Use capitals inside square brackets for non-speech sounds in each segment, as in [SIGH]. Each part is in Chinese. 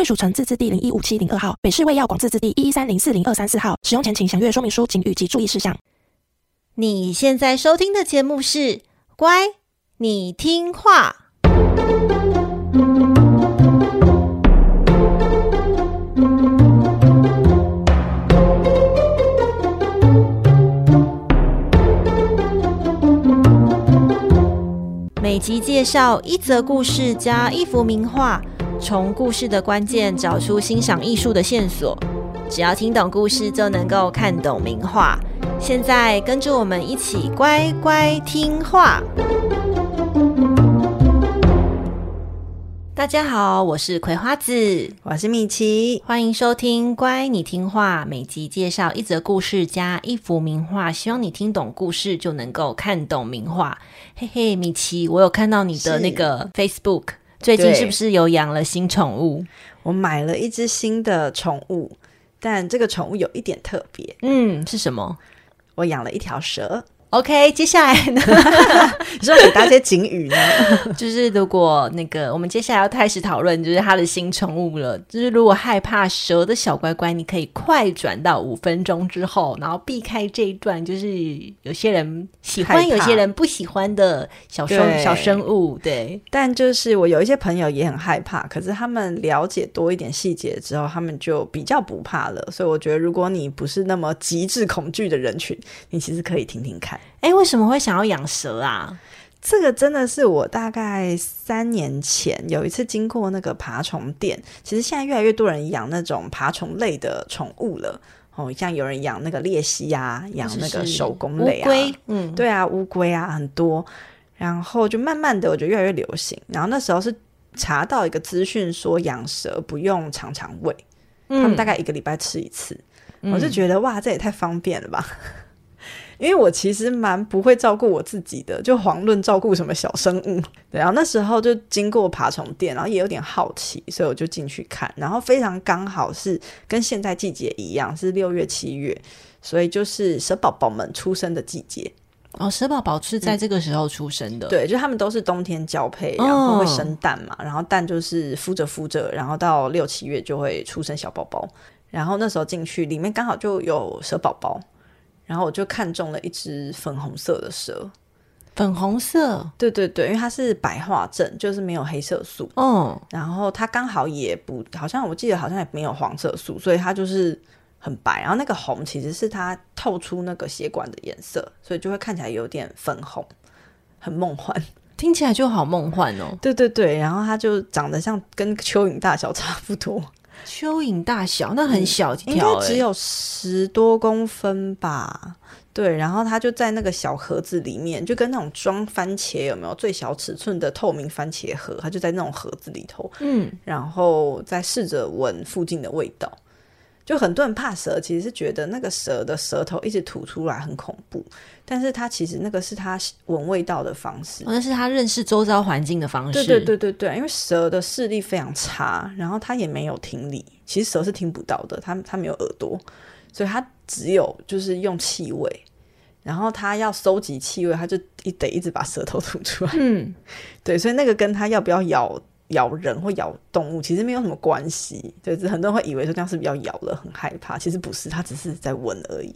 贵属城自治地零一五七零二号，北市卫药广自治地一一三零四零二三四号。使用前请详阅说明书、请及注意事项。你现在收听的节目是《乖，你听话》。每集介绍一则故事加一幅名画。从故事的关键找出欣赏艺术的线索，只要听懂故事就能够看懂名画。现在跟着我们一起乖乖听话。大家好，我是葵花子，我是米奇，欢迎收听《乖，你听话》。每集介绍一则故事加一幅名画，希望你听懂故事就能够看懂名画。嘿嘿，米奇，我有看到你的那个 Facebook。最近是不是有养了新宠物？我买了一只新的宠物，但这个宠物有一点特别。嗯，是什么？我养了一条蛇。OK，接下来呢？[LAUGHS] 你说给大家些警语呢？[LAUGHS] 就是如果那个，我们接下来要开始讨论，就是他的新宠物了。就是如果害怕蛇的小乖乖，你可以快转到五分钟之后，然后避开这一段，就是有些人喜欢，有些人不喜欢的小生小生物。对，但就是我有一些朋友也很害怕，可是他们了解多一点细节之后，他们就比较不怕了。所以我觉得，如果你不是那么极致恐惧的人群，你其实可以听听看。哎，为什么会想要养蛇啊？这个真的是我大概三年前有一次经过那个爬虫店，其实现在越来越多人养那种爬虫类的宠物了。哦，像有人养那个鬣蜥啊，养那个手工类啊，乌龟，嗯，对啊，乌龟啊很多。然后就慢慢的，我觉得越来越流行。然后那时候是查到一个资讯，说养蛇不用常常喂，嗯，他们大概一个礼拜吃一次。嗯，我就觉得哇，这也太方便了吧。因为我其实蛮不会照顾我自己的，就遑论照顾什么小生物。[LAUGHS] 对，然后那时候就经过爬虫店，然后也有点好奇，所以我就进去看。然后非常刚好是跟现在季节一样，是六月七月，所以就是蛇宝宝们出生的季节。哦，蛇宝宝是在这个时候出生的。嗯、对，就他们都是冬天交配，然后会生蛋嘛，哦、然后蛋就是孵着孵着，然后到六七月就会出生小宝宝。然后那时候进去，里面刚好就有蛇宝宝。然后我就看中了一只粉红色的蛇，粉红色，对对对，因为它是白化症，就是没有黑色素。哦，然后它刚好也不，好像我记得好像也没有黄色素，所以它就是很白。然后那个红其实是它透出那个血管的颜色，所以就会看起来有点粉红，很梦幻，[LAUGHS] 听起来就好梦幻哦。对对对，然后它就长得像跟蚯蚓大小差不多。蚯蚓大小，那很小条，欸，应该只有十多公分吧。对，然后它就在那个小盒子里面，就跟那种装番茄有没有最小尺寸的透明番茄盒，它就在那种盒子里头。嗯，然后再试着闻附近的味道。就很多人怕蛇，其实是觉得那个蛇的舌头一直吐出来很恐怖，但是它其实那个是它闻味道的方式，那是它认识周遭环境的方式。对对对对对，因为蛇的视力非常差，然后它也没有听力，其实蛇是听不到的，它它没有耳朵，所以它只有就是用气味，然后它要收集气味，它就一得一直把舌头吐出来。嗯，对，所以那个跟它要不要咬。咬人或咬动物其实没有什么关系，就是很多人会以为说这样是不是要咬了很害怕，其实不是，它只是在闻而已。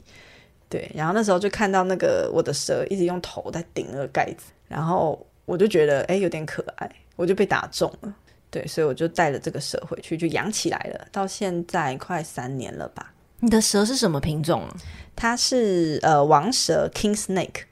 对，然后那时候就看到那个我的蛇一直用头在顶那个盖子，然后我就觉得哎有点可爱，我就被打中了。对，所以我就带着这个蛇回去就养起来了，到现在快三年了吧。你的蛇是什么品种啊？它是呃王蛇 King Snake。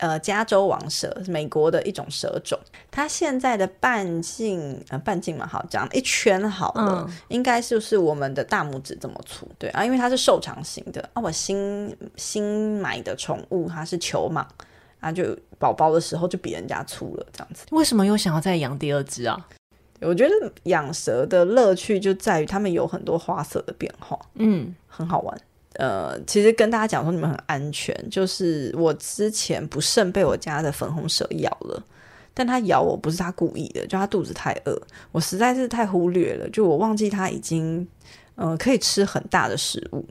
呃，加州王蛇美国的一种蛇种，它现在的半径呃半径嘛，好讲一圈好了，嗯、应该就是我们的大拇指这么粗，对啊，因为它是瘦长型的啊。我新新买的宠物它是球蟒啊，就宝宝的时候就比人家粗了，这样子。为什么又想要再养第二只啊？我觉得养蛇的乐趣就在于它们有很多花色的变化，嗯，很好玩。呃，其实跟大家讲说你们很安全，就是我之前不慎被我家的粉红蛇咬了，但它咬我不是它故意的，就它肚子太饿，我实在是太忽略了，就我忘记它已经呃可以吃很大的食物，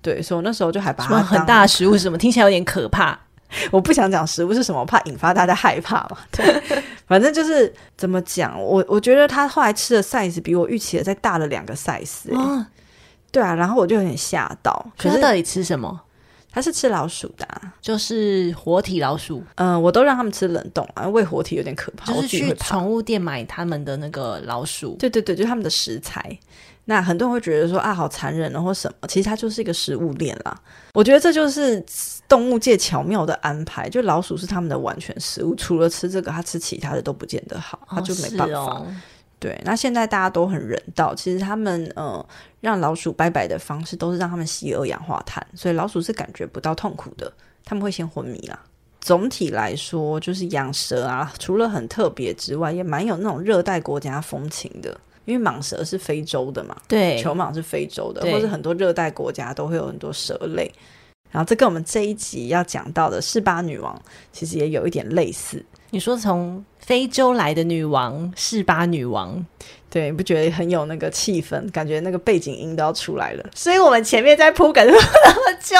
对，所以我那时候就还把它很大的食物是什么？听起来有点可怕。我不想讲食物是什么，我怕引发大家害怕嘛。对，反正就是怎么讲，我我觉得他后来吃的 size 比我预期的再大了两个 size，欸。哦，对啊，然后我就有点吓到。可是到底吃什么？他是吃老鼠的，啊，就是活体老鼠。嗯，我都让他们吃冷冻啊，喂活体有点可怕。就是去宠物店买他们的那个老鼠。对对对，就是他们的食材。那很多人会觉得说啊，好残忍，或什么，其实它就是一个食物链啦。我觉得这就是动物界巧妙的安排，就老鼠是他们的完全食物，除了吃这个，它吃其他的都不见得好，它就没办法。对，那现在大家都很人道，其实他们呃让老鼠拜拜的方式都是让他们吸二氧化碳，所以老鼠是感觉不到痛苦的，他们会先昏迷啦。总体来说，就是养蛇啊，除了很特别之外，也蛮有那种热带国家风情的。因为蟒蛇是非洲的嘛，对，球蟒是非洲的，或者很多热带国家都会有很多蛇类。然后这跟我们这一集要讲到的示巴女王其实也有一点类似。你说从非洲来的女王，示巴女王，对，你不觉得很有那个气氛？感觉那个背景音都要出来了。所以我们前面在铺梗那么久。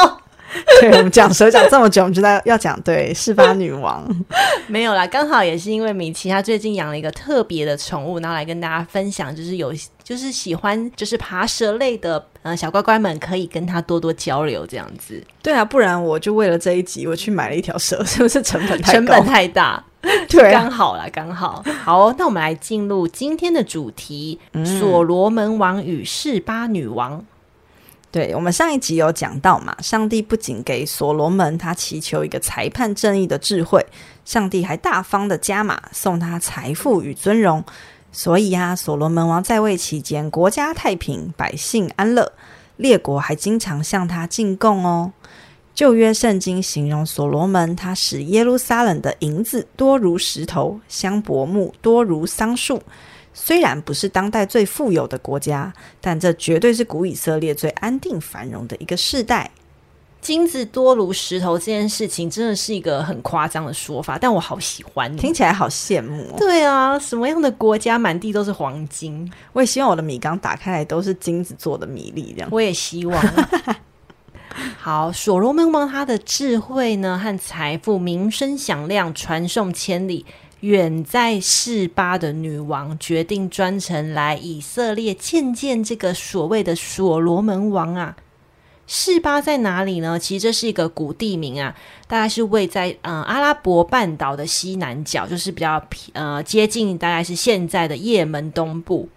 对，我们讲蛇讲这么久，我们知道要讲对示巴女王 [LAUGHS] 没有啦，刚好也是因为米奇他最近养了一个特别的宠物，然后来跟大家分享，就是有就是喜欢就是爬蛇类的呃小乖乖们可以跟他多多交流这样子。对啊，不然我就为了这一集我去买了一条蛇，是不是成本太高？成本太大？[LAUGHS] 对啊，刚好啦，刚好。好，那我们来进入今天的主题：嗯、所罗门王与示巴女王。对，我们上一集有讲到嘛，上帝不仅给所罗门他祈求一个裁判正义的智慧，上帝还大方的加码送他财富与尊荣。所以呀、啊，所罗门王在位期间，国家太平，百姓安乐，列国还经常向他进贡哦。旧约圣经形容所罗门，他使耶路撒冷的银子多如石头，香柏木多如桑树。虽然不是当代最富有的国家，但这绝对是古以色列最安定繁荣的一个世代。金子多如石头这件事情，真的是一个很夸张的说法，但我好喜欢，听起来好羡慕哦。对啊，什么样的国家满地都是黄金？我也希望我的米缸打开来都是金子做的米粒，这样。我也希望。[LAUGHS] [LAUGHS] 好，所罗门王他的智慧呢和财富名声响亮，传颂千里。远在示巴的女王决定专程来以色列见见这个所谓的所罗门王啊。示巴在哪里呢？其实这是一个古地名啊，大概是位在嗯、呃、阿拉伯半岛的西南角，就是比较呃接近大概是现在的也门东部。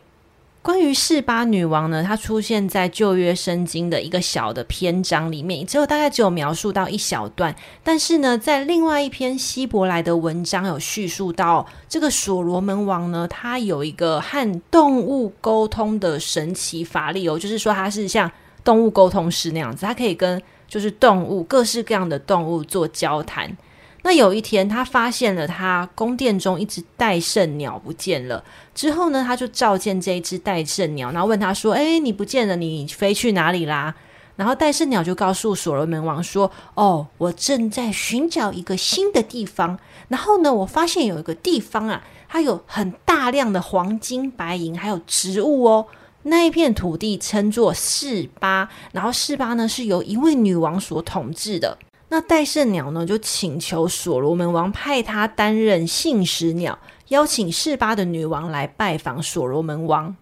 关于示巴女王呢，她出现在旧约圣经的一个小的篇章里面，只有大概只有描述到一小段。但是呢，在另外一篇希伯来的文章有叙述到，这个所罗门王呢，他有一个和动物沟通的神奇法力哦，就是说他是像动物沟通师那样子，他可以跟就是动物各式各样的动物做交谈。那有一天，他发现了他宫殿中一只戴胜鸟不见了。之后呢，他就召见这一只戴胜鸟，然后问他说：“诶，你不见了，你飞去哪里啦？”然后戴胜鸟就告诉所罗门王说：“哦，我正在寻找一个新的地方。然后呢，我发现有一个地方啊，它有很大量的黄金、白银，还有植物哦。那一片土地称作示巴，然后示巴呢是由一位女王所统治的。”那戴胜鸟呢，就请求所罗门王派他担任信使鸟，邀请示巴的女王来拜访所罗门王。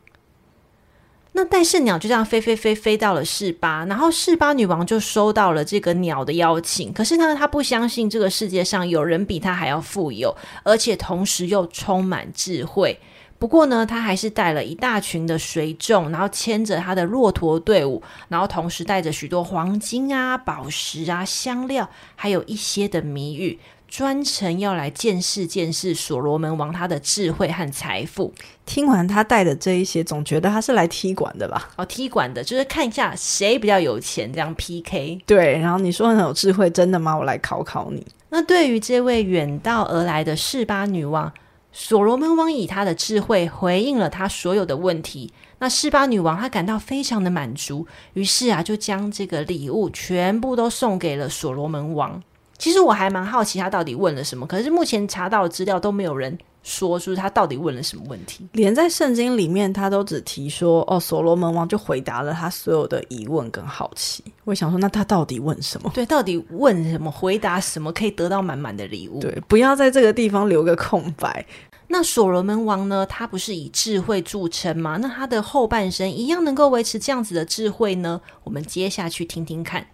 那戴胜鸟就这样飞飞飞飞到了示巴，然后示巴女王就收到了这个鸟的邀请。可是呢，她不相信这个世界上有人比她还要富有，而且同时又充满智慧。不过呢，他还是带了一大群的随众，然后牵着他的骆驼队伍，然后同时带着许多黄金啊、宝石啊、香料，还有一些的谜语，专程要来见识见识所罗门王他的智慧和财富。听完他带的这一些，总觉得他是来踢馆的吧？哦，踢馆的，就是看一下谁比较有钱，这样 PK。对，然后你说很有智慧，真的吗？我来考考你。那对于这位远道而来的示巴女王。所罗门王以他的智慧回应了他所有的问题。那示巴女王她感到非常的满足，于是啊，就将这个礼物全部都送给了所罗门王。其实我还蛮好奇他到底问了什么，可是目前查到的资料都没有人说就是他到底问了什么问题。连在圣经里面，他都只提说哦，所罗门王就回答了他所有的疑问跟好奇。我想说，那他到底问什么？对，到底问什么？回答什么可以得到满满的礼物？对，不要在这个地方留个空白。那所罗门王呢？他不是以智慧著称吗？那他的后半生一样能够维持这样子的智慧呢？我们接下去听听看。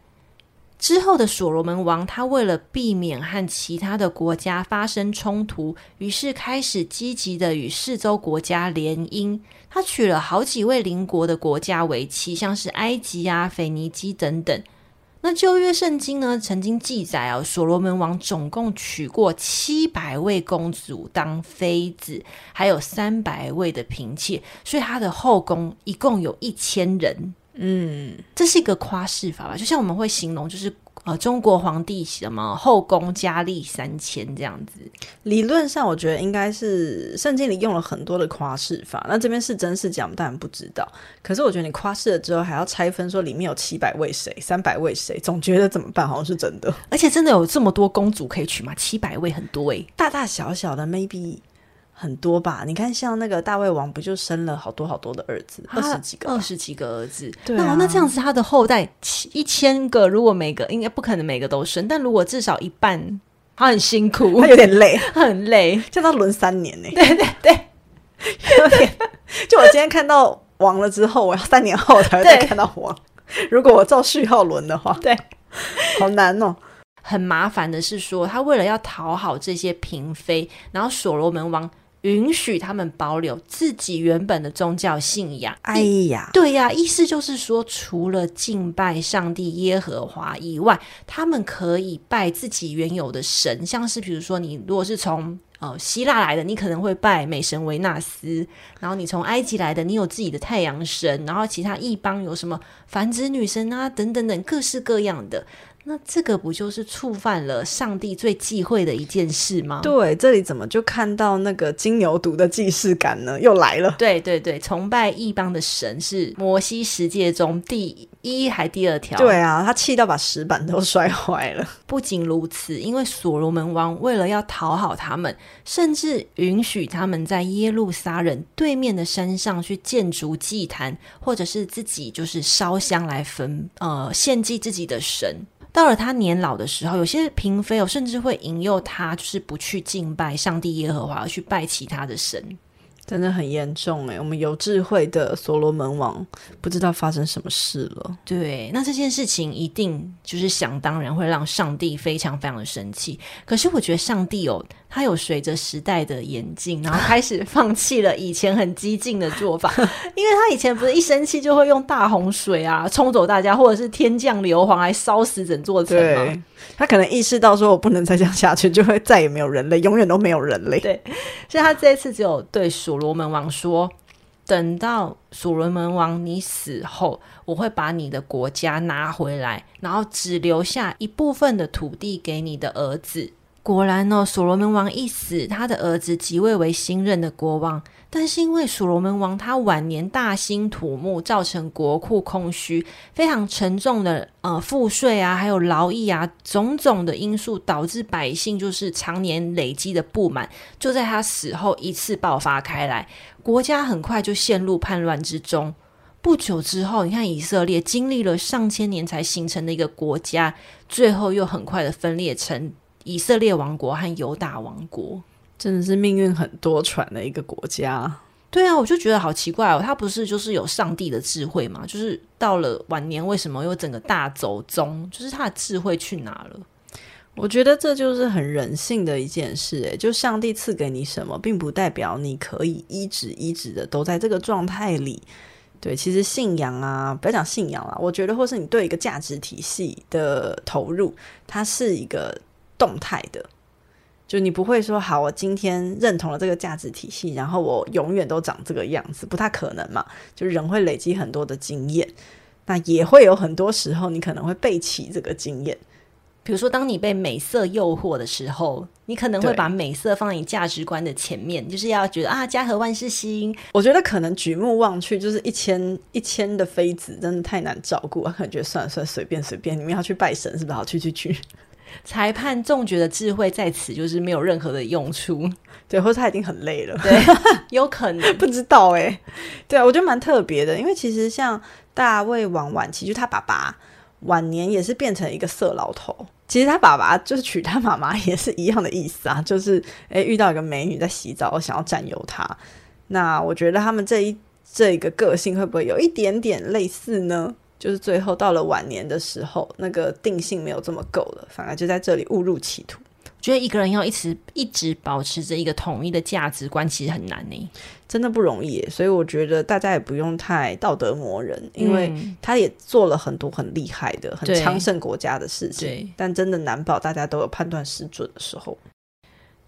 之后的所罗门王，他为了避免和其他的国家发生冲突，于是开始积极的与四周国家联姻。他娶了好几位邻国的国家为妻，像是埃及啊、腓尼基等等。那旧约圣经呢，曾经记载啊，所罗门王总共娶过七百位公主当妃子，还有三百位的嫔妾，所以他的后宫一共有一千人。嗯，这是一个夸饰法吧？就像我们会形容，就是。呃，中国皇帝什么后宫佳丽三千这样子，理论上我觉得应该是圣经里用了很多的夸饰法。那这边是真是假，当然不知道。可是我觉得你夸饰了之后，还要拆分说里面有七百位谁，三百位谁，总觉得怎么办？好像是真的。而且真的有这么多公主可以娶吗？七百位很多诶、欸，大大小小的 maybe。很多吧？你看，像那个大胃王，不就生了好多好多的儿子，二十几个，二十几个儿子。对啊，那那这样子，他的后代一千个，如果每个应该不可能每个都生，但如果至少一半，他很辛苦，他有点累，他 [LAUGHS] 很累，叫他轮三年呢。对对对，有点。[LAUGHS] 就我今天看到王了之后，我要三年后才会 [LAUGHS] 再看到王。如果我照序号轮的话，对，好难哦。很麻烦的是说，他为了要讨好这些嫔妃，然后所罗门王。允许他们保留自己原本的宗教信仰。哎呀，对呀，意思就是说，除了敬拜上帝耶和华以外，他们可以拜自己原有的神，像是比如说，你如果是从呃希腊来的，你可能会拜美神维纳斯；然后你从埃及来的，你有自己的太阳神；然后其他异邦有什么繁殖女神啊，等等等，各式各样的。那这个不就是触犯了上帝最忌讳的一件事吗？对，这里怎么就看到那个金牛犊的既视感呢？又来了。对对对，崇拜异邦的神是摩西十诫中第一还第二条。对啊，他气到把石板都摔坏了。[LAUGHS] 不仅如此，因为所罗门王为了要讨好他们，甚至允许他们在耶路撒冷对面的山上去建筑祭坛，或者是自己就是烧香来焚呃献祭自己的神。到了他年老的时候，有些嫔妃哦，甚至会引诱他，就是不去敬拜上帝耶和华，而去拜其他的神。真的很严重诶，我们有智慧的所罗门王不知道发生什么事了。对，那这件事情一定就是想当然会让上帝非常非常的生气。可是我觉得上帝哦，他有随着时代的演进，然后开始放弃了以前很激进的做法，[LAUGHS] 因为他以前不是一生气就会用大洪水啊冲走大家，或者是天降硫磺来烧死整座城吗？他可能意识到说，我不能再这样下去，就会再也没有人类，永远都没有人类。对，所以他这一次只有对所罗门王说：“等到所罗门王你死后，我会把你的国家拿回来，然后只留下一部分的土地给你的儿子。”果然呢，所罗门王一死，他的儿子即位为新任的国王。但是因为所罗门王他晚年大兴土木，造成国库空虚，非常沉重的呃赋税啊，还有劳役啊，种种的因素导致百姓就是常年累积的不满，就在他死后一次爆发开来，国家很快就陷入叛乱之中。不久之后，你看以色列经历了上千年才形成的一个国家，最后又很快的分裂成以色列王国和犹大王国。真的是命运很多舛的一个国家。对啊，我就觉得好奇怪哦，他不是就是有上帝的智慧吗？就是到了晚年，为什么又整个大走宗？就是他的智慧去哪了？我觉得这就是很人性的一件事，诶，就上帝赐给你什么，并不代表你可以一直一直的都在这个状态里。对，其实信仰啊，不要讲信仰啦，我觉得或是你对一个价值体系的投入，它是一个动态的。就你不会说好，我今天认同了这个价值体系，然后我永远都长这个样子，不太可能嘛。就人会累积很多的经验，那也会有很多时候你可能会背弃这个经验。比如说，当你被美色诱惑的时候，你可能会把美色放在你价值观的前面，就是要觉得啊，家和万事兴。我觉得可能举目望去，就是一千一千的妃子，真的太难照顾，可能觉得算了算了，随便随便，你们要去拜神是不是？好，去去去。裁判众觉的智慧在此就是没有任何的用处，[LAUGHS] 对，或者他已经很累了，对，有可能 [LAUGHS] 不知道哎、欸，对啊，我觉得蛮特别的，因为其实像大卫王晚期，就他爸爸。晚年也是变成一个色老头，其实他爸爸就是娶他妈妈也是一样的意思啊，[LAUGHS] 就是诶、欸、遇到一个美女在洗澡，想要占有她。那我觉得他们这一这一个个性会不会有一点点类似呢？就是最后到了晚年的时候，那个定性没有这么够了，反而就在这里误入歧途。觉得一个人要一直一直保持着一个统一的价值观，其实很难呢，真的不容易。所以我觉得大家也不用太道德磨人，因为他也做了很多很厉害的、很昌盛国家的事情。但真的难保大家都有判断失准的时候。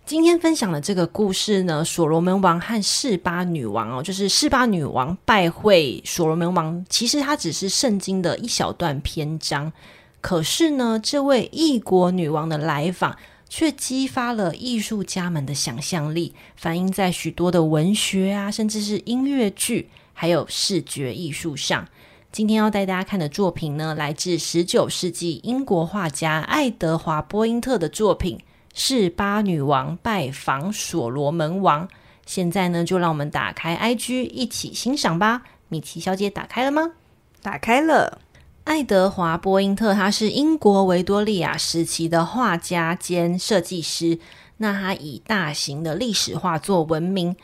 今天分享的这个故事呢，所罗门王和示巴女王哦，就是示巴女王拜会所罗门王，其实它只是圣经的一小段篇章。可是呢，这位异国女王的来访。却激发了艺术家们的想象力，反映在许多的文学啊，甚至是音乐剧，还有视觉艺术上。今天要带大家看的作品呢，来自十九世纪英国画家爱德华·波因特的作品《示巴女王拜访所罗门王》。现在呢，就让我们打开 IG 一起欣赏吧。米奇小姐打开了吗？打开了。爱德华·波因特，他是英国维多利亚时期的画家兼设计师。那他以大型的历史画作闻名。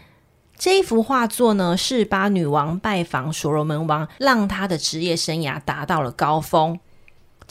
这一幅画作呢，是巴女王拜访所罗门王，让他的职业生涯达到了高峰。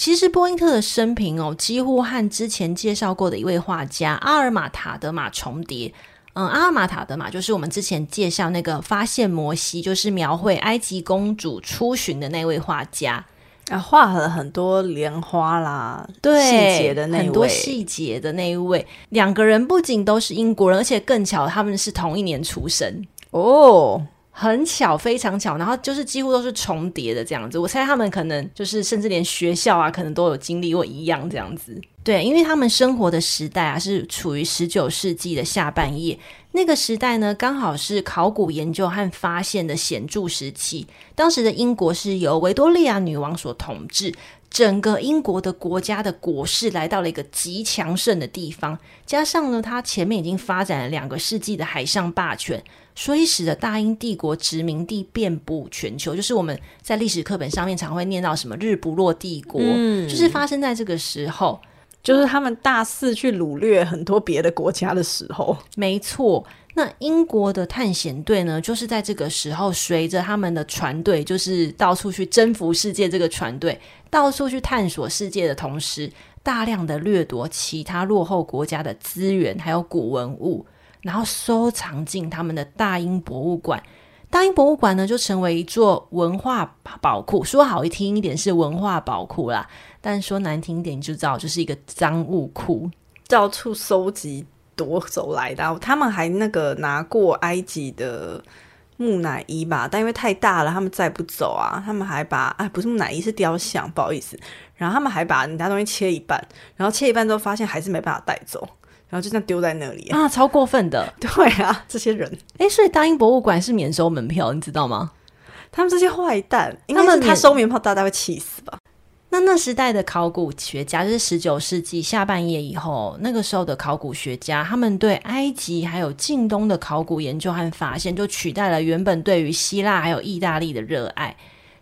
其实，波因特的生平哦，几乎和之前介绍过的一位画家阿尔玛·塔德玛重叠。嗯，阿尔玛·塔德玛就是我们之前介绍那个发现摩西，就是描绘埃及公主出巡的那位画家。啊，画了很多莲花啦，对，细节的那多细节的那一位，两个人不仅都是英国人，而且更巧，他们是同一年出生哦，很巧，非常巧。然后就是几乎都是重叠的这样子，我猜他们可能就是甚至连学校啊，可能都有经历过一样这样子。对，因为他们生活的时代啊，是处于十九世纪的下半叶。那个时代呢，刚好是考古研究和发现的显著时期。当时的英国是由维多利亚女王所统治，整个英国的国家的国势来到了一个极强盛的地方。加上呢，它前面已经发展了两个世纪的海上霸权，所以使得大英帝国殖民地遍布全球。就是我们在历史课本上面常会念到什么“日不落帝国”，嗯，就是发生在这个时候。就是他们大肆去掳掠很多别的国家的时候，没错。那英国的探险队呢，就是在这个时候，随着他们的船队，就是到处去征服世界。这个船队到处去探索世界的同时，大量的掠夺其他落后国家的资源，还有古文物，然后收藏进他们的大英博物馆。大英博物馆呢，就成为一座文化宝库。说好听一点是文化宝库啦，但说难听点就知道就是一个赃物库，到处收集夺走来的。他们还那个拿过埃及的木乃伊吧，但因为太大了，他们载不走啊。他们还把哎，不是木乃伊，是雕像，不好意思。然后他们还把人家东西切一半，然后切一半之后发现还是没办法带走。然后就这样丢在那里啊，[LAUGHS] 超过分的！对啊，这些人，哎，所以大英博物馆是免收门票，你知道吗？他们这些坏蛋，他们他收门票，大家会气死吧？那那时代的考古学家，就是十九世纪下半叶以后，那个时候的考古学家，他们对埃及还有近东的考古研究和发现，就取代了原本对于希腊还有意大利的热爱。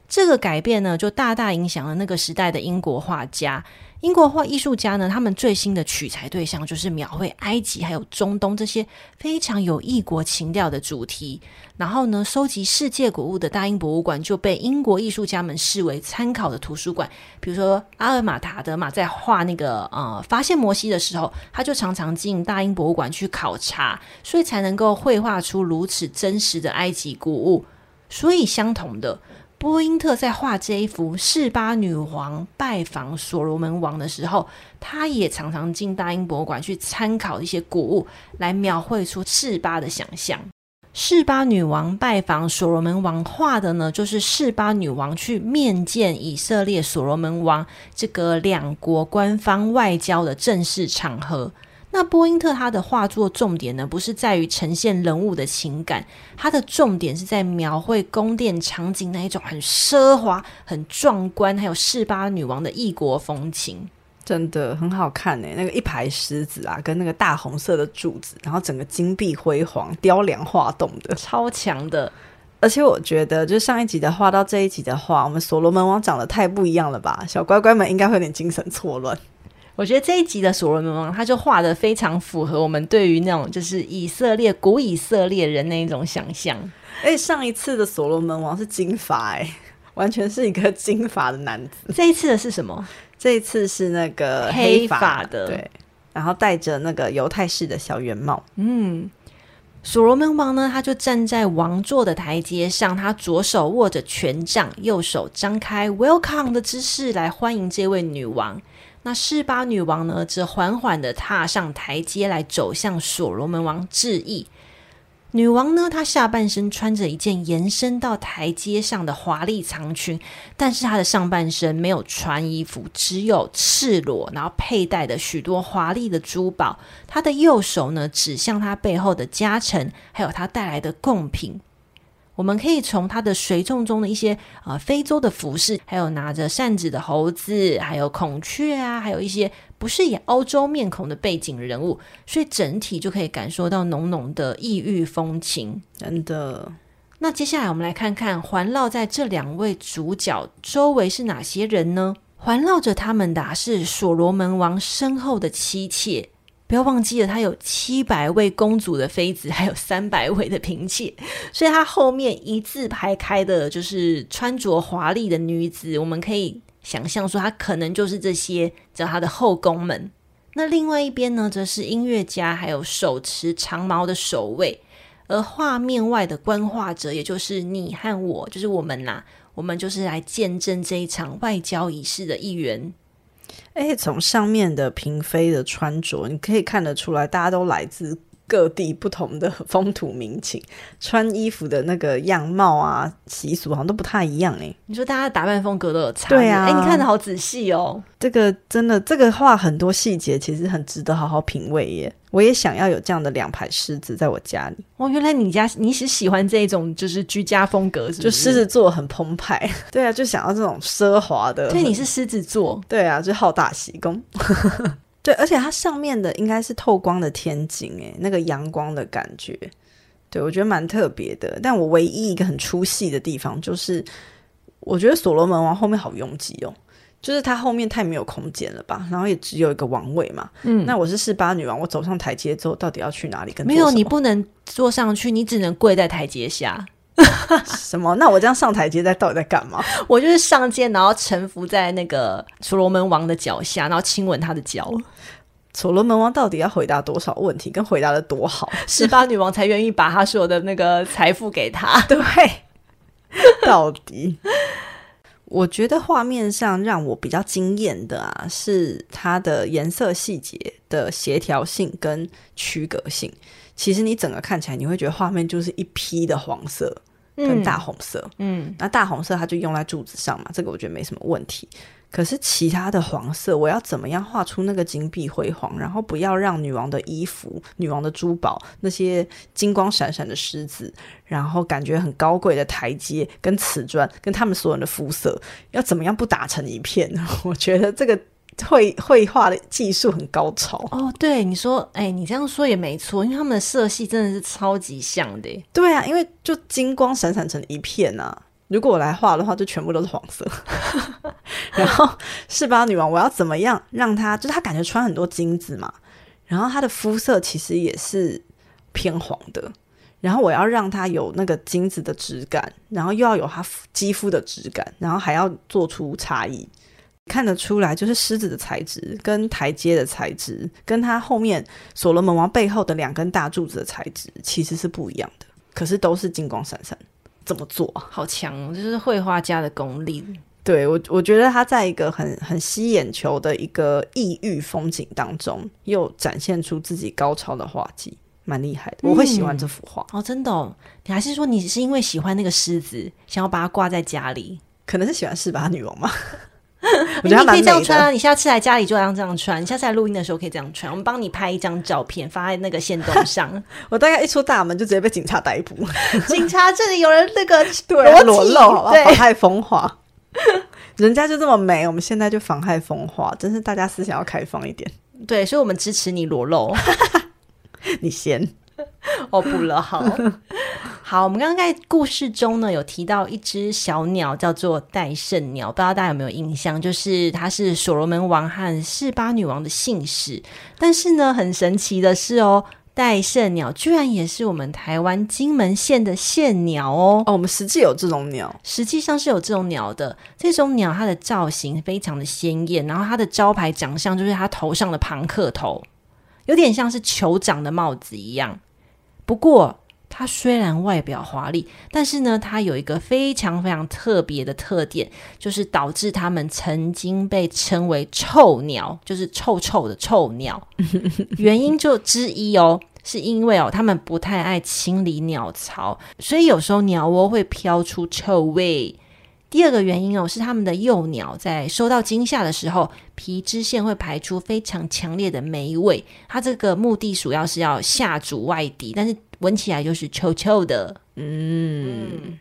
这个改变呢，就大大影响了那个时代的英国画家。英国画艺术家呢，他们最新的取材对象就是描绘埃及还有中东这些非常有异国情调的主题。然后呢，收集世界古物的大英博物馆就被英国艺术家们视为参考的图书馆。比如说，阿尔马塔德玛在画那个呃发现摩西的时候，他就常常进大英博物馆去考察，所以才能够绘画出如此真实的埃及古物。所以，相同的。波因特在画这一幅示巴女王拜访所罗门王的时候，他也常常进大英博物馆去参考一些古物，来描绘出示巴的想象。示巴女王拜访所罗门王画的呢，就是示巴女王去面见以色列所罗门王这个两国官方外交的正式场合。那波因特他的画作重点呢，不是在于呈现人物的情感，他的重点是在描绘宫殿场景那一种很奢华、很壮观，还有示巴女王的异国风情。真的很好看呢，那个一排狮子啊，跟那个大红色的柱子，然后整个金碧辉煌、雕梁画栋的，超强的。而且我觉得，就上一集的画到这一集的话，我们所罗门王长得太不一样了吧？小乖乖们应该会有点精神错乱。我觉得这一集的所罗门王，他就画的非常符合我们对于那种就是以色列古以色列人那一种想象。哎，上一次的所罗门王是金发，哎，完全是一个金发的男子。这一次的是什么？这一次是那个黑发的，对，然后戴着那个犹太式的小圆帽。嗯，所罗门王呢，他就站在王座的台阶上，他左手握着权杖，右手张开 “Welcome” 的姿势来欢迎这位女王。那示巴女王呢，则缓缓的踏上台阶来走向所罗门王致意。女王呢，她下半身穿着一件延伸到台阶上的华丽长裙，但是她的上半身没有穿衣服，只有赤裸，然后佩戴的许多华丽的珠宝。她的右手呢，指向她背后的家臣，还有她带来的贡品。我们可以从他的随从中的一些啊、呃、非洲的服饰，还有拿着扇子的猴子，还有孔雀啊，还有一些不是以欧洲面孔的背景人物，所以整体就可以感受到浓浓的异域风情。真的。那接下来我们来看看环绕在这两位主角周围是哪些人呢？环绕着他们的、啊、是所罗门王身后的妻妾。不要忘记了，他有七百位公主的妃子，还有三百位的嫔妾，所以他后面一字排开的，就是穿着华丽的女子。我们可以想象说，他可能就是这些叫他的后宫们。那另外一边呢，则是音乐家，还有手持长矛的守卫。而画面外的观画者，也就是你和我，就是我们呐，我们就是来见证这一场外交仪式的一员。哎，从上面的嫔妃的穿着，你可以看得出来，大家都来自各地不同的风土民情，穿衣服的那个样貌啊、习俗好像都不太一样哎。你说大家打扮风格都有差，对啊。哎，你看的好仔细哦。这个真的，这个画很多细节，其实很值得好好品味耶。我也想要有这样的两排狮子在我家里。哦，原来你家你是喜欢这种就是居家风格是是？就狮子座很澎湃。[LAUGHS] 对啊，就想要这种奢华的。对，你是狮子座。对啊，就好大喜功。对，而且它上面的应该是透光的天井，诶，那个阳光的感觉，对，我觉得蛮特别的。但我唯一一个很出戏的地方，就是我觉得所罗门王后面好拥挤哦，就是他后面太没有空间了吧？然后也只有一个王位嘛。嗯，那我是四八女王，我走上台阶之后，到底要去哪里跟？没有，你不能坐上去，你只能跪在台阶下。什么？那我这样上台阶在到底在干嘛？[LAUGHS] 我就是上街，然后臣服在那个所罗门王的脚下，然后亲吻他的脚。所罗门王到底要回答多少问题？跟回答的多好，十八女王才愿意把他所有的那个财富给他。[LAUGHS] 对，到底，我觉得画面上让我比较惊艳的啊，是它的颜色细节的协调性跟区隔性。其实你整个看起来，你会觉得画面就是一批的黄色跟大红色，嗯，嗯，那大红色它就用在柱子上嘛，这个我觉得没什么问题。可是其他的黄色，我要怎么样画出那个金碧辉煌，然后不要让女王的衣服、女王的珠宝那些金光闪闪的狮子，然后感觉很高贵的台阶跟瓷砖，跟他们所有人的肤色，要怎么样不打成一片？[LAUGHS] 我觉得这个。绘绘画的技术很高超哦，对你说，哎，你这样说也没错，因为他们的色系真的是超级像的。对啊，因为就金光闪闪成一片啊。如果我来画的话，就全部都是黄色。[LAUGHS] 然后是吧女王，我要怎么样让她？就她感觉穿很多金子嘛，然后她的肤色其实也是偏黄的。然后我要让她有那个金子的质感，然后又要有她肌肤的质感，然后还要做出差异。看得出来，就是狮子的材质跟台阶的材质，跟它后面所罗门王背后的两根大柱子的材质其实是不一样的。可是都是金光闪闪，怎么做啊？好强哦！就是绘画家的功力。对，我，我觉得他在一个很很吸眼球的一个异域风景当中，又展现出自己高超的画技，蛮厉害的。我会喜欢这幅画、嗯、哦，真的哦。你还是说你是因为喜欢那个狮子，想要把它挂在家里？可能是喜欢四八女王吧。[LAUGHS] 我觉得你可以这样穿啊！你下次来家里就要这样穿。你下次来录音的时候可以这样穿。我们帮你拍一张照片发在那个线动上。[LAUGHS] 我大概一出大门就直接被警察逮捕。[LAUGHS] 警察，这里有人那个对裸露，好不好？妨害风化。人家就这么美，我们现在就妨害风化，真是大家思想要开放一点。对，所以我们支持你裸露。你先。哦，不了，好好。我们刚刚在故事中呢，有提到一只小鸟叫做戴胜鸟，不知道大家有没有印象？就是它是所罗门王和示巴女王的姓氏。但是呢，很神奇的是哦，戴胜鸟居然也是我们台湾金门县的县鸟哦。哦，我们实际有这种鸟，实际上是有这种鸟的。这种鸟它的造型非常的鲜艳，然后它的招牌长相就是它头上的庞克头，有点像是酋长的帽子一样。不过，它虽然外表华丽，但是呢，它有一个非常非常特别的特点，就是导致它们曾经被称为“臭鸟”，就是臭臭的臭鸟。[LAUGHS] 原因就之一哦，是因为哦，它们不太爱清理鸟巢，所以有时候鸟窝会飘出臭味。第二个原因哦，是他们的幼鸟在受到惊吓的时候，皮脂腺会排出非常强烈的霉味。它这个目的主要是要吓阻外敌，但是闻起来就是臭臭的。嗯。嗯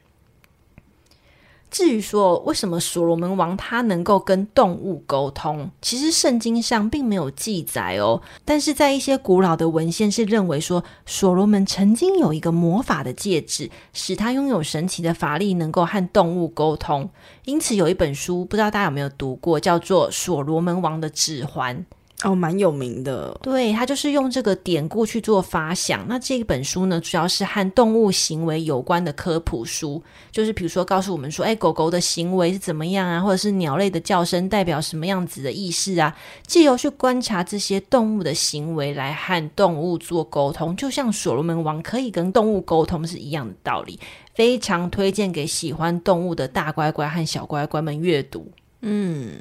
至于说为什么所罗门王他能够跟动物沟通，其实圣经上并没有记载哦。但是在一些古老的文献是认为说，所罗门曾经有一个魔法的戒指，使他拥有神奇的法力，能够和动物沟通。因此有一本书，不知道大家有没有读过，叫做《所罗门王的指环》。哦，蛮有名的。对，他就是用这个典故去做发想。那这一本书呢，主要是和动物行为有关的科普书，就是比如说告诉我们说，哎，狗狗的行为是怎么样啊，或者是鸟类的叫声代表什么样子的意识啊，借由去观察这些动物的行为来和动物做沟通，就像所罗门王可以跟动物沟通是一样的道理。非常推荐给喜欢动物的大乖乖和小乖乖们阅读。嗯，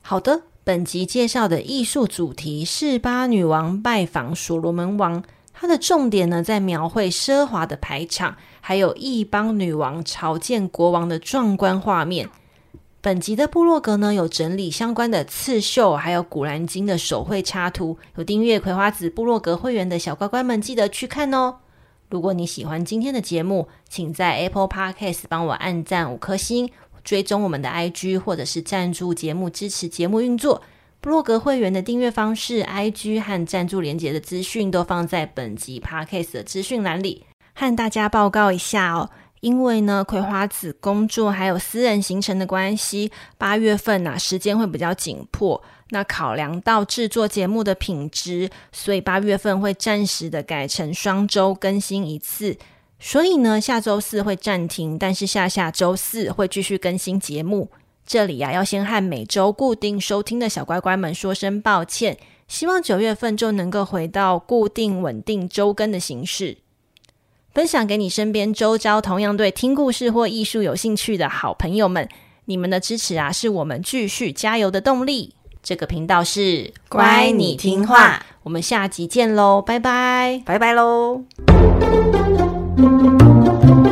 好的。本集介绍的艺术主题是巴女王拜访所罗门王，它的重点呢，在描绘奢华的排场，还有异邦女王朝见国王的壮观画面。本集的部落格呢，有整理相关的刺绣，还有古兰经的手绘插图。有订阅葵花子部落格会员的小乖乖们，记得去看哦。如果你喜欢今天的节目，请在 Apple Podcast 帮我按赞五颗星。追踪我们的 IG，或者是赞助节目支持节目运作。部落格会员的订阅方式、IG 和赞助连接的资讯都放在本集 Podcast 的资讯栏里。和大家报告一下哦，因为呢，葵花子工作还有私人行程的关系，八月份呐、啊、时间会比较紧迫。那考量到制作节目的品质，所以八月份会暂时的改成双周更新一次。所以呢，下周四会暂停，但是下下周四会继续更新节目。这里呀、要先和每周固定收听的小乖乖们说声抱歉，希望九月份就能够回到固定稳定周更的形式，分享给你身边周遭同样对听故事或艺术有兴趣的好朋友们。你们的支持啊，是我们继续加油的动力。这个频道是乖，你听话，我们下集见喽，拜拜，拜拜喽。Thank you.